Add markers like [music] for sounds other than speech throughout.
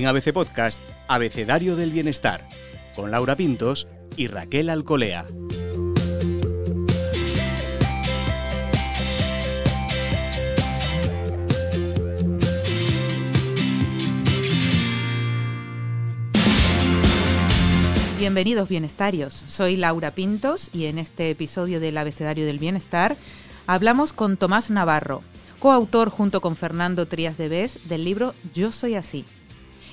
En ABC Podcast, Abecedario del Bienestar, con Laura Pintos y Raquel Alcolea. Bienvenidos bienestarios, soy Laura Pintos y en este episodio del Abecedario del Bienestar hablamos con Tomás Navarro, coautor junto con Fernando Trías de Bes del libro Yo Soy Así.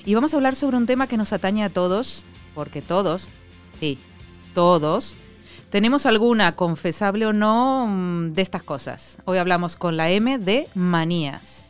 Y vamos a hablar sobre un tema que nos atañe a todos, porque todos, sí, todos, tenemos alguna, confesable o no, mm, de estas cosas. Hoy hablamos con la M de manías.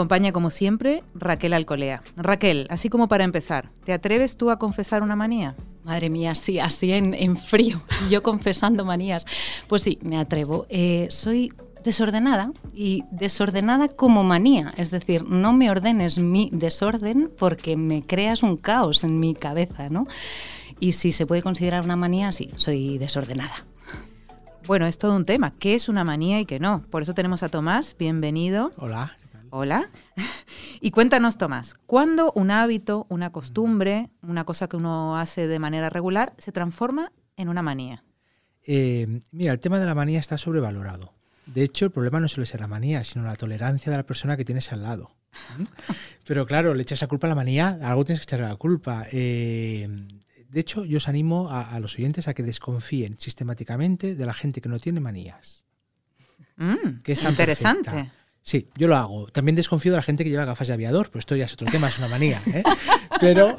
Acompaña como siempre Raquel Alcolea. Raquel, así como para empezar, ¿te atreves tú a confesar una manía? Madre mía, sí, así en, en frío, [laughs] yo confesando manías. Pues sí, me atrevo. Eh, soy desordenada y desordenada como manía, es decir, no me ordenes mi desorden porque me creas un caos en mi cabeza, ¿no? Y si se puede considerar una manía, sí, soy desordenada. Bueno, es todo un tema. ¿Qué es una manía y qué no? Por eso tenemos a Tomás. Bienvenido. Hola. Hola. [laughs] Y cuéntanos, Tomás, ¿cuándo un hábito, una costumbre, una cosa que uno hace de manera regular, se transforma en una manía? Eh, mira, el tema de la manía está sobrevalorado. De hecho, el problema no suele ser la manía, sino la tolerancia de la persona que tienes al lado. ¿Mm? [laughs] Pero claro, le echas la culpa a la manía, a algo tienes que echarle la culpa. Eh, de hecho, yo os animo a, a, los oyentes a que desconfíen sistemáticamente de la gente que no tiene manías. Mm, que es tan interesante. Perfecta. Sí, yo lo hago. También desconfío de la gente que lleva gafas de aviador, pero esto ya es otro tema, es una manía. ¿eh? [laughs] Pero.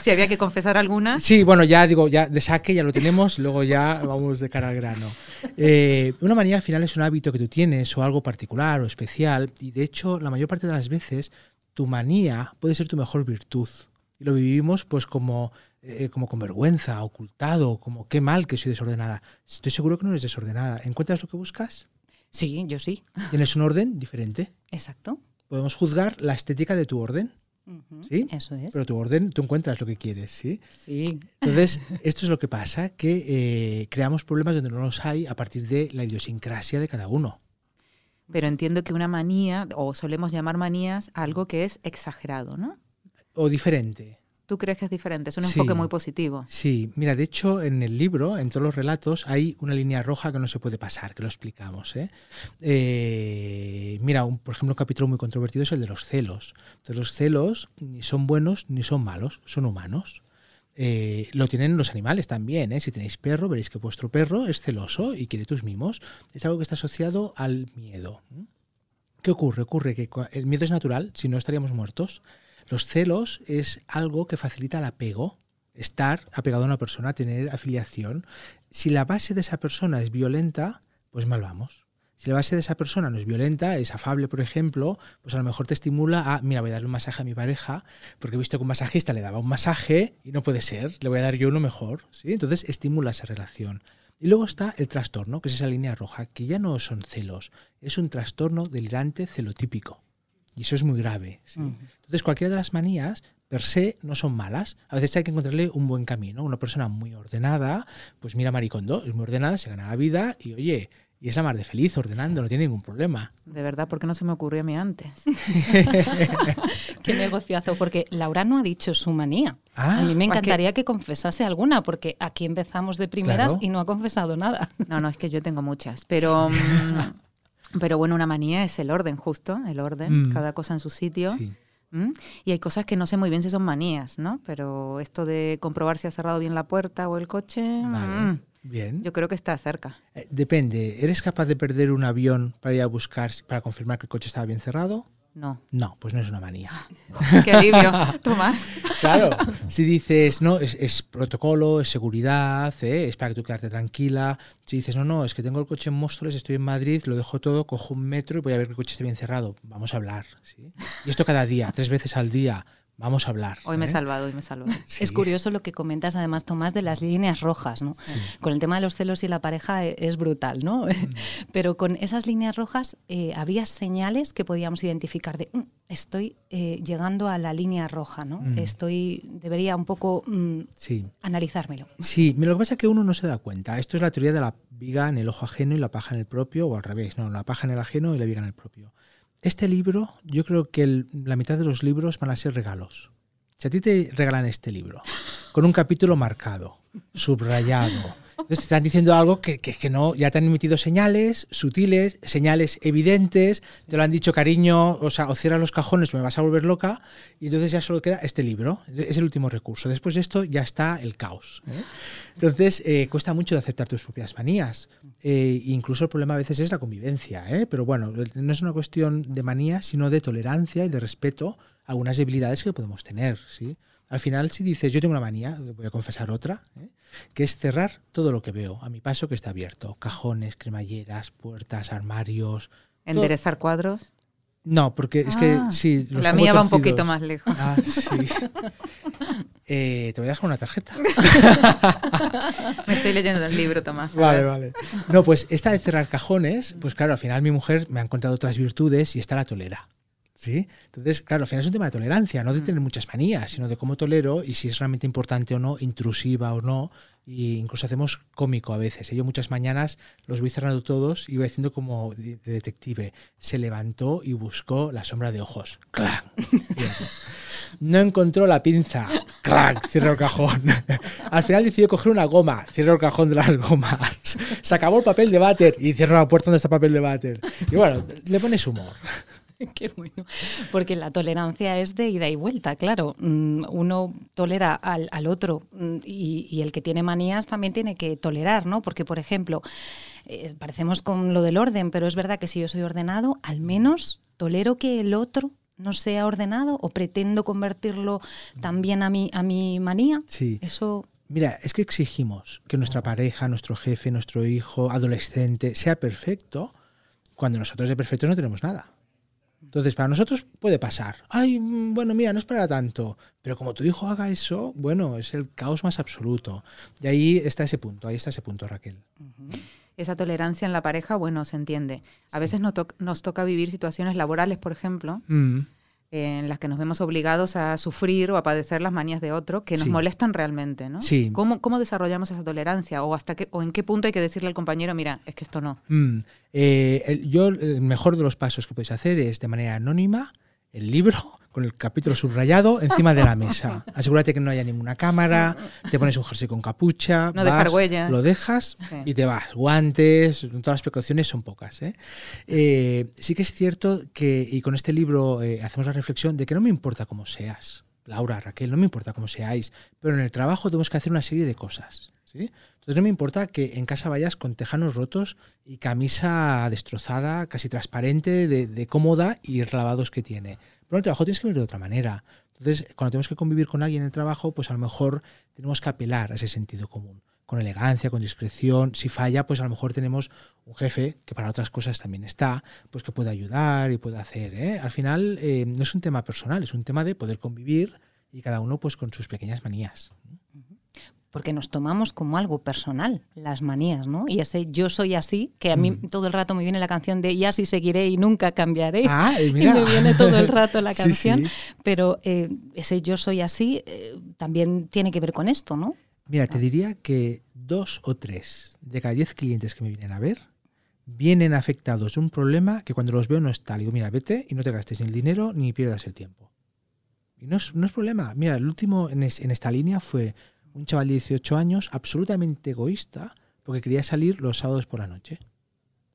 si había que confesar alguna. Sí, bueno, ya digo, ya de saque ya lo tenemos, luego ya vamos de cara al grano. Eh, una manía al final es un hábito que tú tienes o algo particular o especial, y de hecho, la mayor parte de las veces, tu manía puede ser tu mejor virtud. Y lo vivimos pues como, eh, como con vergüenza, ocultado, como qué mal que soy desordenada. Estoy seguro que no eres desordenada. ¿Encuentras lo que buscas? Sí, yo sí. Tienes un orden diferente. Exacto. Podemos juzgar la estética de tu orden. Uh -huh, ¿Sí? Eso es. Pero tu orden, tú encuentras lo que quieres, ¿sí? Sí. Entonces, [laughs] esto es lo que pasa, que eh, creamos problemas donde no los hay a partir de la idiosincrasia de cada uno. Pero entiendo que una manía, o solemos llamar manías, algo que es exagerado, ¿no? O diferente. ¿Tú crees que es diferente? Es un sí, enfoque muy positivo. Sí, mira, de hecho en el libro, en todos los relatos, hay una línea roja que no se puede pasar, que lo explicamos. ¿eh? Eh, mira, un, por ejemplo, un capítulo muy controvertido es el de los celos. Entonces, los celos ni son buenos ni son malos, son humanos. Eh, lo tienen los animales también. ¿eh? Si tenéis perro, veréis que vuestro perro es celoso y quiere tus mimos. Es algo que está asociado al miedo. ¿Qué ocurre? Ocurre que el miedo es natural, si no estaríamos muertos. Los celos es algo que facilita el apego, estar apegado a una persona, tener afiliación. Si la base de esa persona es violenta, pues mal vamos. Si la base de esa persona no es violenta, es afable, por ejemplo, pues a lo mejor te estimula a, mira, voy a darle un masaje a mi pareja, porque he visto que un masajista le daba un masaje y no puede ser, le voy a dar yo uno mejor. ¿sí? Entonces estimula esa relación. Y luego está el trastorno, que es esa línea roja, que ya no son celos, es un trastorno delirante celotípico. Y eso es muy grave. ¿sí? Uh -huh. Entonces, cualquiera de las manías per se no son malas. A veces hay que encontrarle un buen camino. Una persona muy ordenada, pues mira Maricondo, es muy ordenada, se gana la vida y oye, y es la mar de feliz ordenando, no tiene ningún problema. De verdad, ¿por qué no se me ocurrió a mí antes? [laughs] [laughs] qué negociazo, porque Laura no ha dicho su manía. Ah, a mí me encantaría que confesase alguna, porque aquí empezamos de primeras Claro. y no ha confesado nada. No, no, es que yo tengo muchas, pero... [laughs] Pero bueno, una manía es el orden, justo, el orden, Mm. cada cosa en su sitio. Sí. ¿Mm? Y hay cosas que no sé muy bien si son manías, ¿no? Pero esto de comprobar si ha cerrado bien la puerta o el coche, Vale. mm, Bien. yo creo que está cerca. Eh, Depende. ¿Eres capaz de perder un avión para ir a buscar, para confirmar que el coche estaba bien cerrado? No. No, pues no es una manía. [laughs] Qué alivio, [laughs] Tomás. Claro, si dices, no, es, es protocolo, es seguridad, ¿eh? es para que tú quedarte tranquila. Si dices, no, no, es que tengo el coche en Móstoles, estoy en Madrid, lo dejo todo, cojo un metro y voy a ver que el coche esté bien cerrado. Vamos a hablar. ¿sí? Y esto cada día, tres veces al día. Vamos a hablar. Hoy me he ¿eh? salvado, hoy me he salvado. [laughs] Sí. Es curioso lo que comentas además, Tomás, de las líneas rojas, ¿no? Con el tema de los celos y la pareja e- es brutal, ¿no? [laughs] Pero con esas líneas rojas eh, había señales que podíamos identificar de "Mm, estoy eh, llegando a la línea roja, ¿no? Mm. Estoy, debería un poco mm, Sí. analizármelo. Sí, lo que pasa es que uno no se da cuenta. Esto es la teoría de la viga en el ojo ajeno y la paja en el propio, o al revés, no, la paja en el ajeno y la viga en el propio. Este libro, yo creo que la mitad de los libros van a ser regalos. Si a ti te regalan este libro, con un capítulo marcado, subrayado, entonces están diciendo algo que, que- que no, ya te han emitido señales sutiles, señales evidentes, te lo han dicho cariño, o sea, o cierra los cajones me vas a volver loca, y entonces ya solo queda este libro, es el último recurso. Después de esto ya está el caos. ¿eh? Entonces, eh, cuesta mucho de aceptar tus propias manías. Eh, incluso el problema a veces es la convivencia, ¿eh? pero bueno, no es una cuestión de manía, sino de tolerancia y de respeto a algunas debilidades que podemos tener. ¿sí? Al final, si dices, yo tengo una manía, voy a confesar otra, ¿eh? que es cerrar todo lo que veo a mi paso que está abierto. Cajones, cremalleras, puertas, armarios. Enderezar cuadros. No, porque es que Ah, sí. los La mía va un poquito más lejos. Ah, sí. [laughs] Eh, te voy a dejar una tarjeta. [laughs] Me estoy leyendo el libro, Tomás. Vale, ver. vale. No, pues esta de cerrar cajones, pues claro, al final mi mujer me ha encontrado otras virtudes y esta la tolera. ¿Sí? Entonces, claro, al final es un tema de tolerancia, no de tener muchas manías, sino de cómo tolero y si es realmente importante o no, intrusiva o no. Y incluso hacemos cómico a veces. Yo muchas mañanas los voy cerrando todos y voy haciendo como de de detective. Se levantó y buscó la sombra de ojos. ¡Clac! Bien. No encontró la pinza. ¡Clac! Cierro el cajón. [laughs] Al final decidió coger una goma. Cierro el cajón de las gomas. Se acabó el papel de váter y cierro la puerta donde está el papel de váter. Y bueno, le pones humor. [laughs] Qué bueno. Porque la tolerancia es de ida y vuelta, claro. Mm, Uno tolera al, al otro mm, y, y el que tiene manías también tiene que tolerar, ¿no? Porque, por ejemplo, eh, parecemos con lo del orden, pero es verdad que si yo soy ordenado, al menos tolero que el otro no sea ordenado o pretendo convertirlo también a mi, a mi manía. Sí. Eso Mira, es que exigimos que nuestra pareja, nuestro jefe, nuestro hijo, adolescente, sea perfecto cuando nosotros de perfectos no tenemos nada. Entonces, para nosotros puede pasar. Ay, bueno, mira, no es para tanto. Pero como tu hijo haga eso, bueno, es el caos más absoluto. Y ahí está ese punto, ahí está ese punto, Raquel. Esa tolerancia en la pareja, bueno, se entiende. A veces nos, to- nos toca vivir situaciones laborales, por ejemplo, Mm, en las que nos vemos obligados a sufrir o a padecer las manías de otro que nos Sí. molestan realmente, ¿no? Sí. ¿Cómo, ¿Cómo desarrollamos esa tolerancia? ¿O, hasta qué, ¿O en qué punto hay que decirle al compañero, mira, es que esto no? mm. Eh, el- yo, el mejor de los pasos que podéis hacer es de manera anónima el libro con el capítulo subrayado encima de la mesa. Asegúrate que no haya ninguna cámara, te pones un jersey con capucha, No dejar huellas. lo dejas Sí. y te vas. Guantes, todas las precauciones son pocas. ¿eh? Eh, sí que es cierto que, y con este libro eh, hacemos la reflexión de que no me importa cómo seas, Laura, Raquel, no me importa cómo seáis, pero en el trabajo tenemos que hacer una serie de cosas. ¿sí? Entonces no me importa que en casa vayas con tejanos rotos y camisa destrozada, casi transparente, de, de cómoda y lavados que tiene. Pero en el trabajo tienes que venir de otra manera. Entonces, cuando tenemos que convivir con alguien en el trabajo, pues a lo mejor tenemos que apelar a ese sentido común, con elegancia, con discreción. Si falla, pues a lo mejor tenemos un jefe, que para otras cosas también está, pues que puede ayudar y puede hacer. ¿eh? Al final, eh, no es un tema personal, es un tema de poder convivir y cada uno pues con sus pequeñas manías. Porque nos tomamos como algo personal las manías, ¿no? Y ese yo soy así, que a mí Mm. todo el rato me viene la canción de y así seguiré y nunca cambiaré. Ah, Y [laughs] mira. me viene todo el rato la [laughs] Sí, canción, sí. pero eh, ese yo soy así eh, también tiene que ver con esto, ¿no? Mira, te diría que dos o tres de cada diez clientes que me vienen a ver vienen afectados de un problema que cuando los veo no está. Le digo, mira, vete y no te gastes ni el dinero ni pierdas el tiempo. Y no es, no es problema. Mira, el último en, es- en esta línea fue un chaval de 18 años absolutamente egoísta porque quería salir los sábados por la noche.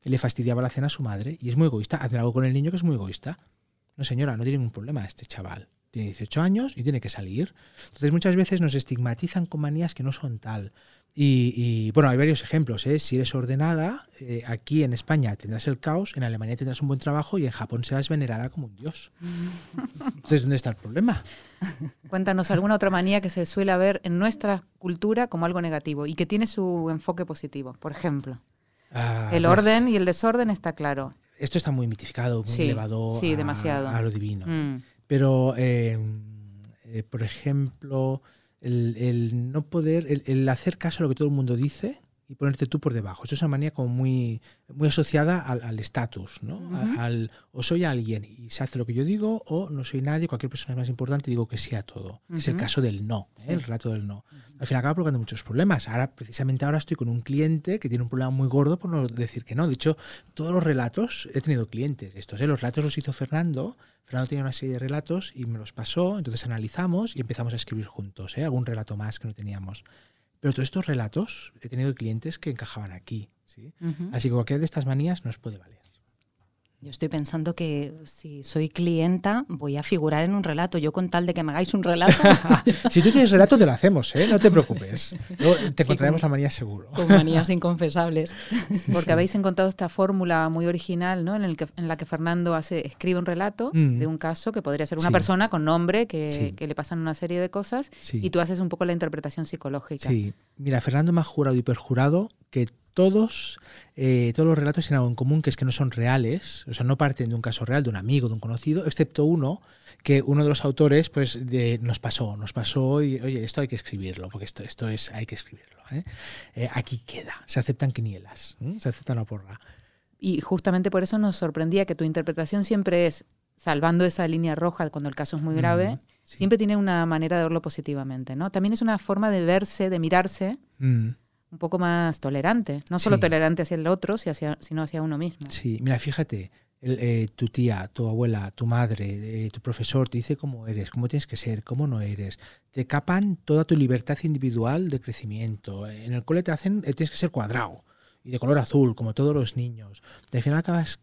Le fastidiaba la cena a su madre y es muy egoísta. Hacer algo con el niño que es muy egoísta. No, señora, no tiene ningún problema este chaval. Tiene 18 años y tiene que salir. Entonces muchas veces nos estigmatizan con manías que no son tal. Y, y, bueno, hay varios ejemplos. ¿eh? Si eres ordenada, eh, aquí en España tendrás el caos, en Alemania tendrás un buen trabajo y en Japón serás venerada como un dios. Entonces, ¿dónde está el problema? Cuéntanos alguna otra manía que se suele ver en nuestra cultura como algo negativo y que tiene su enfoque positivo. Por ejemplo, Ah, el orden y el desorden está claro. Esto está muy mitificado, muy Sí, elevado sí, a, demasiado. a lo divino. Mm. Pero, eh, eh, por ejemplo, el, no poder, el hacer caso a lo que todo el mundo dice y ponerte tú por debajo. Esto es una manía como muy, muy asociada al estatus, ¿no? al, o soy alguien y se hace lo que yo digo, o no soy nadie, cualquier persona es más importante y digo que sí a todo. Es el caso del no, ¿eh? el relato del no. Al final acaba provocando muchos problemas. Ahora, precisamente ahora estoy con un cliente que tiene un problema muy gordo por no decir que no. De hecho, todos los relatos, he tenido clientes estos, ¿eh? los relatos los hizo Fernando. Fernando tenía una serie de relatos y me los pasó, entonces analizamos y empezamos a escribir juntos, ¿eh? algún relato más que no teníamos. Pero todos estos relatos he tenido clientes que encajaban aquí. ¿sí? Así que cualquiera de estas manías nos puede valer. Yo estoy pensando que si soy clienta voy a figurar en un relato. Yo con tal de que me hagáis un relato. [laughs] si tú quieres relato te lo hacemos, ¿eh? no te preocupes. te encontraremos la manía seguro. Con manías inconfesables. [laughs] Porque habéis encontrado esta fórmula muy original, ¿no? En, el que, en la que Fernando hace, escribe un relato mm. de un caso que podría ser una persona con nombre que, le pasan una serie de cosas y tú haces un poco la interpretación psicológica. Sí, mira, Fernando me ha jurado y perjurado que todos, eh, todos los relatos tienen algo en común, que es que no son reales, o sea, no parten de un caso real, de un amigo, de un conocido, excepto uno, que uno de los autores pues nos pasó, nos pasó y, oye, esto hay que escribirlo, porque esto, esto es, hay que escribirlo. ¿eh? Eh, aquí queda, se aceptan quinielas, se acepta una porra. Y justamente por eso nos sorprendía que tu interpretación siempre es, salvando esa línea roja cuando el caso es muy grave, siempre tiene una manera de verlo positivamente, ¿no? También es una forma de verse, de mirarse. Mm un poco más tolerante, no solo tolerante hacia el otro, sino hacia uno mismo. Sí, mira, fíjate, eh, tu tía, tu abuela, tu madre, eh, tu profesor te dice cómo eres, cómo tienes que ser, cómo no eres. Te capan toda tu libertad individual de crecimiento. En el cole te hacen, eh, tienes que ser cuadrado y de color azul, como todos los niños. al final acabas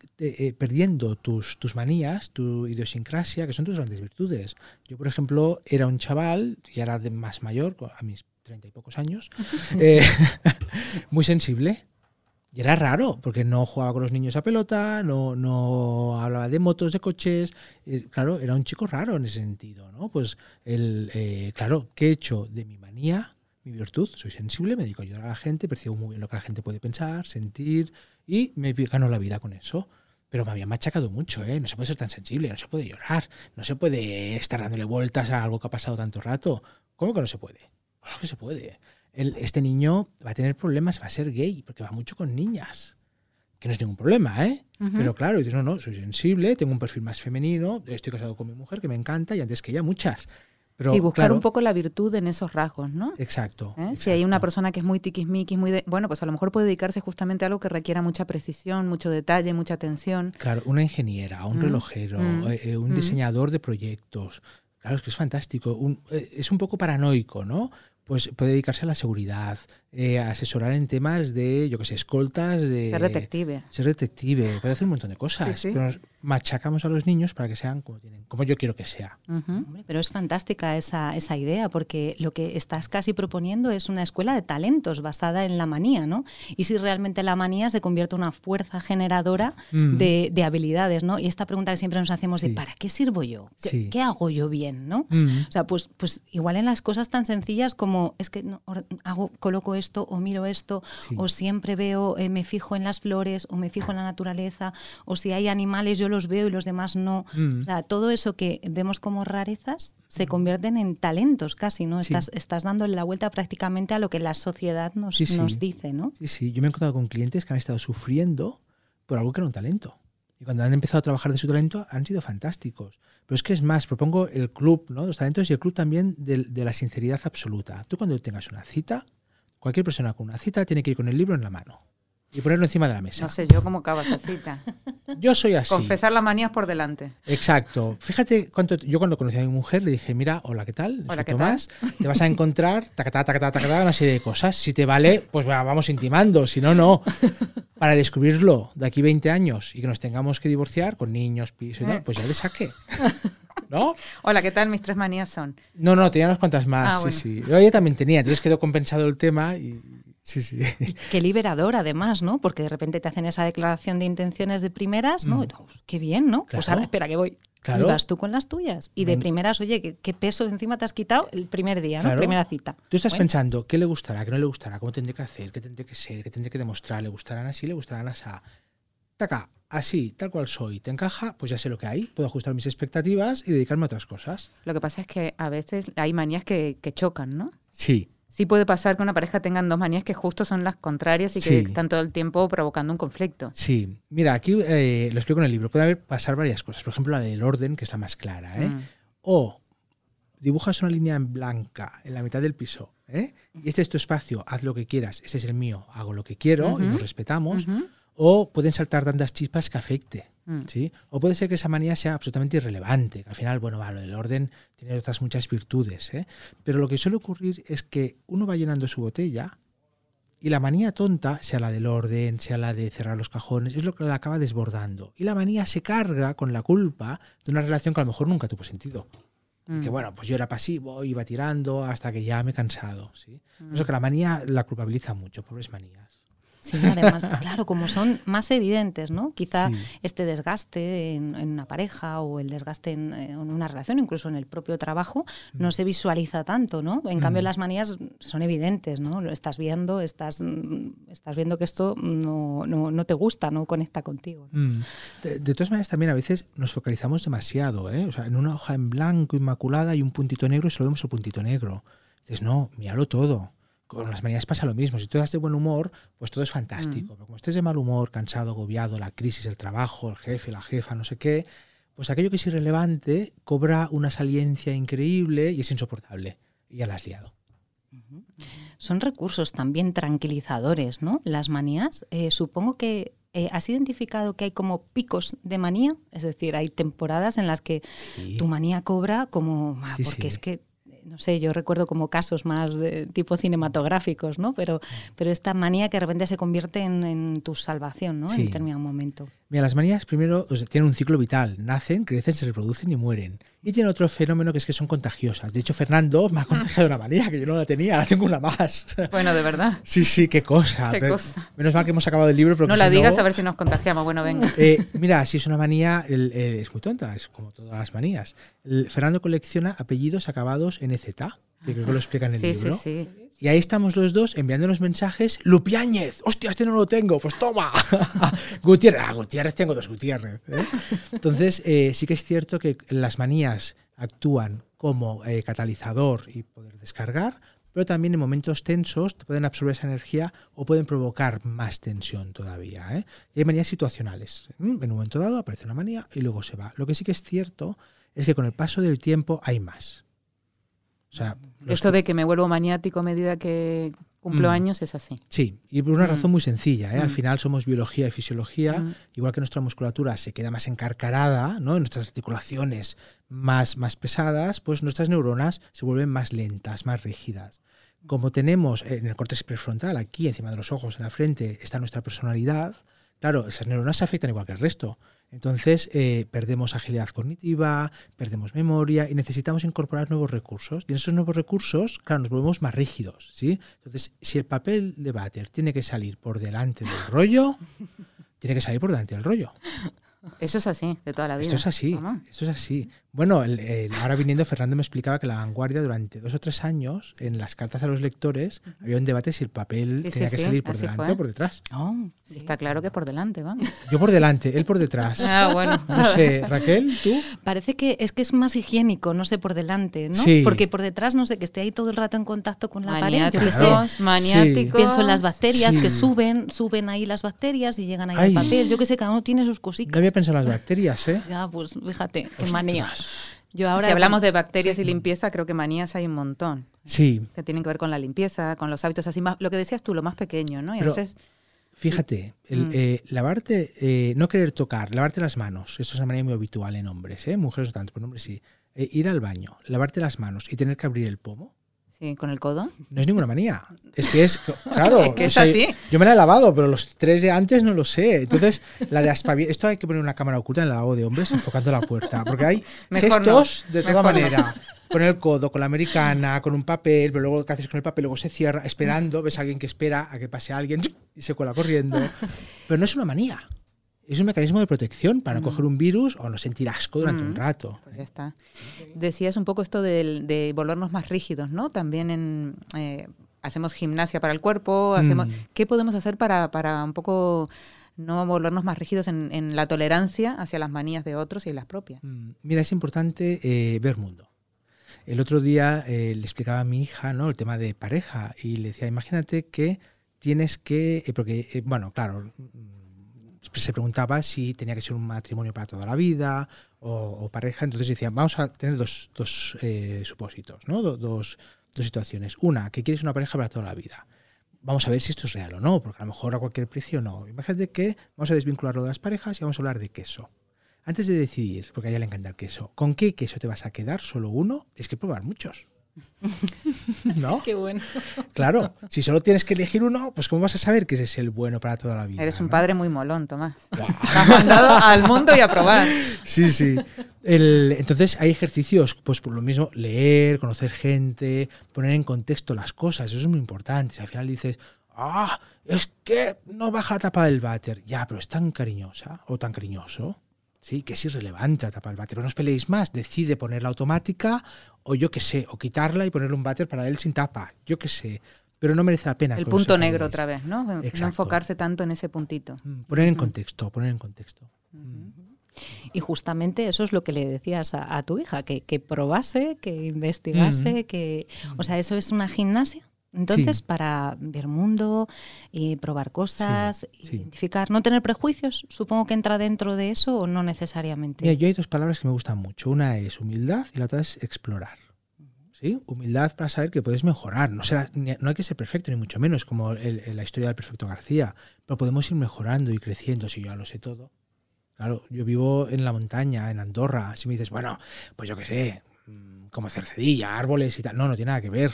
perdiendo tus, tus manías, tu idiosincrasia, que son tus grandes virtudes. Yo, por ejemplo, era un chaval, y era de más mayor, a mis treinta y pocos años, [laughs] eh, [laughs] muy sensible. Y era raro, porque no jugaba con los niños a pelota, no, no hablaba de motos, de coches. Eh, claro, era un chico raro en ese sentido, ¿no? Pues, el, eh, claro, ¿qué he hecho de mi manía? Mi virtud, soy sensible, me dedico a ayudar a la gente, percibo muy bien lo que la gente puede pensar, sentir, y me gano la vida con eso. Pero me había machacado mucho, ¿eh? No se puede ser tan sensible, no se puede llorar, no se puede estar dándole vueltas a algo que ha pasado tanto rato. ¿Cómo que no se puede? Claro que se puede. este niño va a tener problemas, va a ser gay, porque va mucho con niñas. Que no es ningún problema, ¿eh? Pero claro, dices, no, no, soy sensible, tengo un perfil más femenino, estoy casado con mi mujer, que me encanta, y antes que ella, muchas. Pero, sí, buscar un poco la virtud en esos rasgos, ¿no? Exacto, ¿Eh? Si hay una persona que es muy tiquismiquis, muy bueno, pues a lo mejor puede dedicarse justamente a algo que requiera mucha precisión, mucho detalle, mucha atención. Claro, una ingeniera, un mm, relojero, mm, eh, eh, un mm. diseñador de proyectos. Claro, es que es fantástico. es un poco paranoico, ¿no? Pues puede dedicarse a la seguridad, eh, asesorar en temas de, yo que sé, escoltas, de... Ser detective. Ser detective, puede hacer un montón de cosas. Pero machacamos a los niños para que sean como, tienen, como yo quiero que sea. Pero es fantástica esa, esa idea, porque lo que estás casi proponiendo es una escuela de talentos basada en la manía, ¿no? Y si realmente la manía se convierte en una fuerza generadora de, de, habilidades, ¿no? Y esta pregunta que siempre nos hacemos de ¿para qué sirvo yo? ¿Qué, hago yo bien? ¿no? O sea, pues, pues igual en las cosas tan sencillas como es que no, hago, coloco esto o miro esto o siempre veo, eh, me fijo en las flores o me fijo en la naturaleza o si hay animales yo los veo y los demás no. Mm. O sea, todo eso que vemos como rarezas se convierten en talentos casi, ¿no? Estás, estás dándole la vuelta prácticamente a lo que la sociedad nos, nos dice, ¿no? Sí, sí. Yo me he encontrado con clientes que han estado sufriendo por algo que era un talento. Y cuando han empezado a trabajar de su talento han sido fantásticos. Pero es que es más, propongo el club, ¿no? Los talentos y el club también de, de la sinceridad absoluta. Tú cuando tengas una cita, Cualquier persona con una cita tiene que ir con el libro en la mano y ponerlo encima de la mesa. No sé yo cómo acaba esa cita. [laughs] Yo soy así. Confesar las manías por delante. Exacto. Fíjate cuánto. Yo cuando conocí a mi mujer le dije, mira, hola, ¿qué tal? Hola, ¿qué tal? Te vas a encontrar tacatá, tacatá, tacatá, una serie de cosas. Si te vale, pues vamos intimando. Si no, no. Para descubrirlo de aquí 20 años y que nos tengamos que divorciar con niños, piso y tal, pues ya le saqué. ¿No? Hola, ¿qué tal? Mis tres manías son. No, no, tenía unas cuantas más. Ah, sí, sí. Yo ya también tenía, entonces quedó compensado el tema y. Sí, sí. qué liberador, además, ¿no? Porque de repente te hacen esa declaración de intenciones de primeras, ¿no? Mm. qué bien, ¿no? Pues ahora espera que voy. Y vas tú con las tuyas. Y de primeras, oye, ¿qué, peso encima te has quitado el primer día, ¿no? Primera cita. Tú estás pensando, ¿qué le gustará? ¿Qué no le gustará? ¿Cómo tendré que hacer? ¿Qué tendré que ser? ¿Qué tendré que demostrar? ¿Le gustarán así? ¿Le gustarán así? Taca, así, tal cual soy, te encaja, pues ya sé lo que hay, puedo ajustar mis expectativas y dedicarme a otras cosas. Lo que pasa es que a veces hay manías que, chocan, ¿no? Sí. Sí puede pasar que una pareja tengan dos manías que justo son las contrarias y que Sí. están todo el tiempo provocando un conflicto. Sí, mira, aquí eh, lo explico en el libro. Puede haber pasar varias cosas. Por ejemplo, la del orden, que es la más clara. ¿eh? Mm. O dibujas una línea en blanca en la mitad del piso. ¿eh? Y este es tu espacio, haz lo que quieras. Ese es el mío, hago lo que quiero y nos respetamos. O pueden saltar tantas chispas que afecte. Mm. ¿sí? O puede ser que esa manía sea absolutamente irrelevante, que al final, bueno, va, lo del orden tiene otras muchas virtudes, ¿eh? pero lo que suele ocurrir es que uno va llenando su botella y la manía tonta, sea la del orden, sea la de cerrar los cajones, es lo que la acaba desbordando. Y la manía se carga con la culpa de una relación que a lo mejor nunca tuvo sentido. Mm. Que bueno, pues yo era pasivo, iba tirando hasta que ya me he cansado. ¿sí? Mm. Eso que la manía la culpabiliza mucho, pobres manías. Sí, además, claro, como son más evidentes, ¿no? Quizá Sí. este desgaste en, en una pareja o el desgaste en, eh, en una relación, incluso en el propio trabajo, no se visualiza tanto, ¿no? En cambio, Mm. las manías son evidentes, ¿no? Lo estás viendo, estás, mm, estás viendo que esto no, no, no te gusta, no conecta contigo. ¿no? Mm. De, de todas maneras, también a veces nos focalizamos demasiado. ¿eh? O sea, en una hoja en blanco, inmaculada, hay un puntito negro y solo vemos el puntito negro. Dices, no, míralo todo. Con las manías pasa lo mismo. Si tú estás de buen humor, pues todo es fantástico. Pero como estés de mal humor, cansado, agobiado, la crisis, el trabajo, el jefe, la jefa, no sé qué, pues aquello que es irrelevante cobra una saliencia increíble y es insoportable. Y ya la has liado. Son recursos también tranquilizadores, ¿no? Las manías. Eh, supongo que eh, has identificado que hay como picos de manía, es decir, hay temporadas en las que Sí. tu manía cobra como, ah, Sí, porque sí. es que, no sé, yo recuerdo como casos más de tipo cinematográficos, ¿no? Pero, pero esta manía que de repente se convierte en, en tu salvación, ¿no? En determinado momento. Mira, las manías primero o sea, tienen un ciclo vital. Nacen, crecen, se reproducen y mueren. Y tienen otro fenómeno que es que son contagiosas. De hecho, Fernando me ha contagiado una manía que yo no la tenía, ahora tengo una más. Bueno, de verdad. Sí, sí, qué cosa. Qué cosa. Menos mal que hemos acabado el libro. Pero No la si digas a ver si nos contagiamos. Bueno, venga. Eh, mira, si es una manía, el- eh, es muy tonta, es como todas las manías. El- Fernando colecciona apellidos acabados en EZ, que creo que lo explica en el Ah, Sí, sí, libro. sí. Y ahí estamos los dos enviándonos mensajes. Lupiáñez, hostia, este no lo tengo, pues toma. [laughs] Gutiérrez, ah, Gutiérrez, tengo dos Gutiérrez. ¿eh? Entonces, eh, sí que es cierto que las manías actúan como eh, catalizador y poder descargar, pero también en momentos tensos te pueden absorber esa energía o pueden provocar más tensión todavía. ¿eh? Y hay manías situacionales. ¿m? En un momento dado aparece una manía y luego se va. Lo que sí que es cierto es que con el paso del tiempo hay más. O sea, Esto de que me vuelvo maniático a medida que cumplo Mm. años es así. Sí, y por una Mm. razón muy sencilla. ¿eh? Al Mm. final somos biología y fisiología. Mm. Igual que nuestra musculatura se queda más encarcarada, ¿no? nuestras articulaciones más, más pesadas, pues nuestras neuronas se vuelven más lentas, más rígidas. Como tenemos eh, en el córtex prefrontal, aquí encima de los ojos, en la frente, está nuestra personalidad, claro, esas neuronas se afectan igual que el resto. Entonces eh, perdemos agilidad cognitiva, perdemos memoria y necesitamos incorporar nuevos recursos. Y en esos nuevos recursos, claro, nos volvemos más rígidos. ¿sí? Entonces, si el papel de váter tiene que salir por delante del rollo, tiene que salir por delante del rollo. Eso es así, de toda la vida. Esto es así, esto es así. Bueno, el- el- ahora viniendo, Fernando me explicaba que la vanguardia durante dos o tres años, en las cartas a los lectores, había un debate si el papel Sí, tenía sí, que sí, salir por así delante fue. o por detrás. Oh, Sí, Está claro que por delante, vamos. [laughs] Yo por delante, él por detrás. [laughs] Ah, bueno. No sé, Raquel, tú. Parece que es que es más higiénico, no sé, por delante, ¿no? Sí. Porque por detrás, no sé, que esté ahí todo el rato en contacto con la pared. Yo qué sé. Maniáticos. Pienso en las bacterias que suben, suben ahí las bacterias y llegan ahí Ay. al papel. Yo que sé, cada uno tiene sus No cositas. había pensado en las bacterias, ¿eh? Ya, pues fíjate, qué manía. Yo ahora si hablamos de bacterias y limpieza, creo que manías hay un montón. Sí, Que tienen que ver con la limpieza, con los hábitos así más. Lo que decías tú, lo más pequeño, ¿no? Y a Pero- veces. fíjate, el, Mm. eh, lavarte, eh, no querer tocar, lavarte las manos, esto es una manera muy habitual en hombres, ¿eh? Mujeres no tanto, pero en hombres sí. Eh, ir al baño, lavarte las manos y tener que abrir el pomo, Sí, con el codo. No es ninguna manía. Es que es, [laughs] claro. Es que o es sea, así. Yo me la he lavado, pero los tres de antes no lo sé. Entonces, la de aspavientos. Esto hay que poner una cámara oculta en el lavabo de hombres enfocando la puerta. Porque hay Mejor gestos no, de toda mejor no. manera. Con el codo, con la americana, con un papel, pero luego ¿qué haces con el papel? Luego se cierra, esperando, ves a alguien que espera a que pase alguien y se cuela corriendo. Pero no es una manía. Es un mecanismo de protección para no coger un virus o no sentir asco durante un Mm. rato. Pues ya está. Decías un poco esto del- de, volvernos más rígidos, ¿no? También en, eh, hacemos gimnasia para el cuerpo, hacemos, Mm. ¿qué podemos hacer para, para un poco no volvernos más rígidos en, en la tolerancia hacia las manías de otros y las propias? Mm, Mira, es importante eh, ver mundo. El otro día eh, le explicaba a mi hija ¿no? el tema de pareja y le decía, imagínate que tienes que, porque, bueno, claro, mm, se preguntaba si tenía que ser un matrimonio para toda la vida o, pareja, entonces decía, vamos a tener dos, dos eh, supósitos, ¿no? Do- dos, dos situaciones. Una, que quieres una pareja para toda la vida. Vamos a ver si esto es real o no, porque a lo mejor a cualquier precio no. Imagínate que vamos a desvincularlo de las parejas y vamos a hablar de queso. Antes de decidir, porque a ella le encanta el queso, ¿con qué queso te vas a quedar? ¿Solo uno? Es que probar muchos. [laughs] ¿No? Qué bueno. Claro, si solo tienes que elegir uno, pues ¿cómo vas a saber que ese es el bueno para toda la vida? Eres un no? padre muy molón, Tomás. Te has mandado al mundo y a probar. [laughs] Sí, sí. El- entonces hay ejercicios, pues por lo mismo, leer, conocer gente, poner en contexto las cosas, eso es muy importante. Si al final dices, ah, es que no baja la tapa del váter, ya, pero es tan cariñosa o tan cariñoso, sí, que es irrelevante la tapa del váter. Pero no os peleéis más, decide ponerla automática o yo qué sé, o quitarla y ponerle un váter para él sin tapa, yo qué sé. Pero no merece la pena. El punto negro otra vez, ¿no? No enfocarse tanto en ese puntito. Mm, Poner en contexto, poner en contexto. Y justamente eso es lo que le decías a, a tu hija, que, que probase, que investigase, que... O sea, eso es una gimnasia. Entonces, Sí. para ver mundo, y probar cosas, sí. identificar, no tener prejuicios, supongo que entra dentro de eso o no necesariamente. Mira, yo hay dos palabras que me gustan mucho. Una es humildad y la otra es explorar. ¿Sí? Humildad para saber que puedes mejorar. No, será, no hay que ser perfecto, ni mucho menos, como el- el- la historia del perfecto García. Pero podemos ir mejorando y creciendo si yo ya lo sé todo. Claro, yo vivo en la montaña, en Andorra. Si me dices, bueno, pues yo qué sé, mm, como Cercedilla, árboles y tal. No, no tiene nada que ver.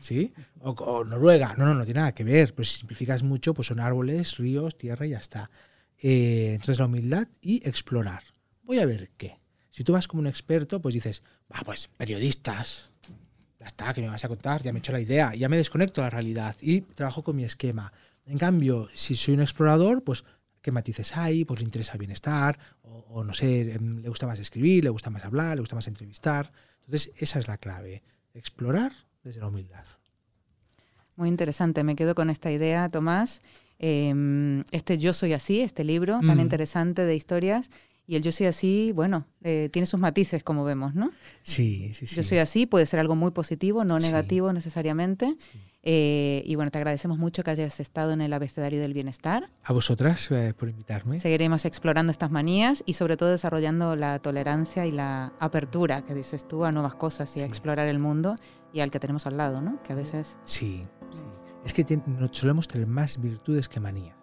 ¿Sí? O, Noruega. No, no, no tiene nada que ver. Pues si simplificas mucho, pues son árboles, ríos, tierra y ya está. Eh, entonces la humildad y explorar. Voy a ver qué. Si tú vas como un experto, pues dices, va, pues periodistas. Ya está, que me vas a contar, ya me he hecho la idea, ya me desconecto de la realidad y trabajo con mi esquema. En cambio, si soy un explorador, pues qué matices hay, pues le interesa el bienestar, o, o no sé, em, le gusta más escribir, le gusta más hablar, le gusta más entrevistar. Entonces, esa es la clave, explorar desde la humildad. Muy interesante, me quedo con esta idea, Tomás. Eh, este Yo Soy Así, este libro tan Mm. interesante de historias. Y el Yo Soy Así, bueno, eh, tiene sus matices, como vemos, ¿no? Sí, sí, sí. Yo Soy Así puede ser algo muy positivo, no Sí. negativo necesariamente. Sí. Eh, y bueno, te agradecemos mucho que hayas estado en el abecedario del bienestar. A vosotras eh, por invitarme. Seguiremos explorando estas manías y sobre todo desarrollando la tolerancia y la apertura, que dices tú, a nuevas cosas y a explorar el mundo y al que tenemos al lado, ¿no? Que a veces... Sí, sí. Es que tien- no- solemos tener más virtudes que manías.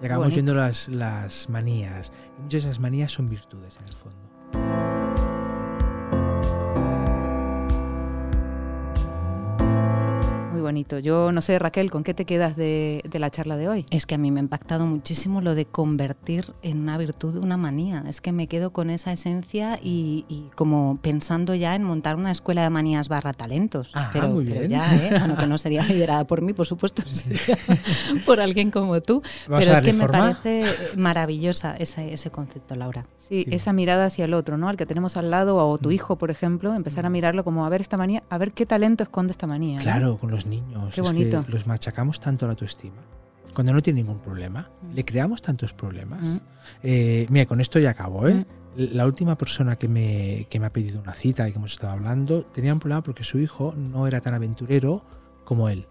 Y acabamos bonito. viendo las, las manías. Y muchas de esas manías son virtudes en el fondo. Bonito. Yo no sé, Raquel, ¿con qué te quedas de, de la charla de hoy? Es que a mí me ha impactado muchísimo lo de convertir en una virtud una manía. Es que me quedo con esa esencia y, y como pensando ya en montar una escuela de manías barra talentos. Ah, pero, muy pero bien. ya, ¿eh? Bueno, que no sería [laughs] liderada por mí, por supuesto, sería [laughs] por alguien como tú. Vamos pero es que me forma. parece maravillosa ese, ese concepto, Laura. Sí, Sí. esa mirada hacia el otro, ¿no? Al que tenemos al lado o tu Mm. hijo, por ejemplo, empezar a mirarlo como a ver esta manía, a ver qué talento esconde esta manía. ¿no? Claro, con los niños. Qué es que bonito. los machacamos tanto la autoestima. Cuando no tiene ningún problema, Mm. le creamos tantos problemas. Mm. Eh, mira, con esto ya acabo. ¿eh? La última persona que me, que me ha pedido una cita y que hemos estado hablando tenía un problema porque su hijo no era tan aventurero como él.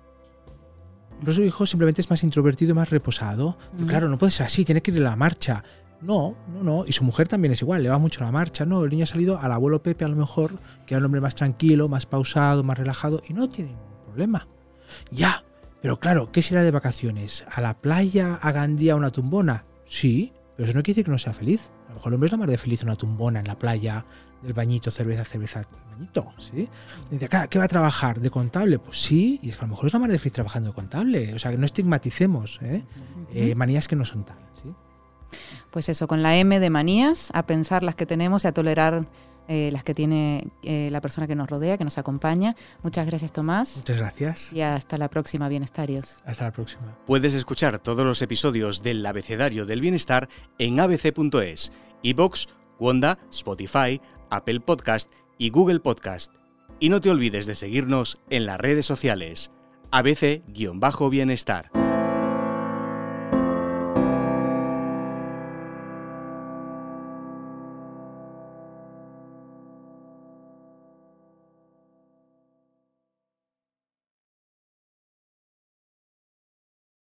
Pero su hijo simplemente es más introvertido más reposado. Pero Mm. claro, no puede ser así, tiene que ir a la marcha. No, no, no. Y su mujer también es igual, le va mucho a la marcha. No, el niño ha salido al abuelo Pepe a lo mejor, que era un hombre más tranquilo, más pausado, más relajado y no tiene ningún problema. Ya, pero claro, ¿qué será de vacaciones? ¿A la playa, a Gandía, a una tumbona? Sí, pero eso no quiere decir que no sea feliz. A lo mejor el hombre es la más de feliz una tumbona en la playa, del bañito, cerveza, cerveza, bañito, ¿sí? Y dice, "Claro, ¿qué va a trabajar? ¿De contable? Pues sí, y es que a lo mejor es la más de feliz trabajando de contable. O sea, que no estigmaticemos ¿eh? Eh, manías que no son ¿sí? Pues eso, con la M de manías, a pensar las que tenemos y a tolerar eh, las que tiene eh, la persona que nos rodea, que nos acompaña. Muchas gracias, Tomás. Muchas gracias. Y hasta la próxima, Bienestarios. Hasta la próxima. Puedes escuchar todos los episodios del Abecedario del Bienestar en abc.es, iBox, Wanda, Spotify, Apple Podcast y Google Podcast. Y no te olvides de seguirnos en las redes sociales. ABC-Bienestar.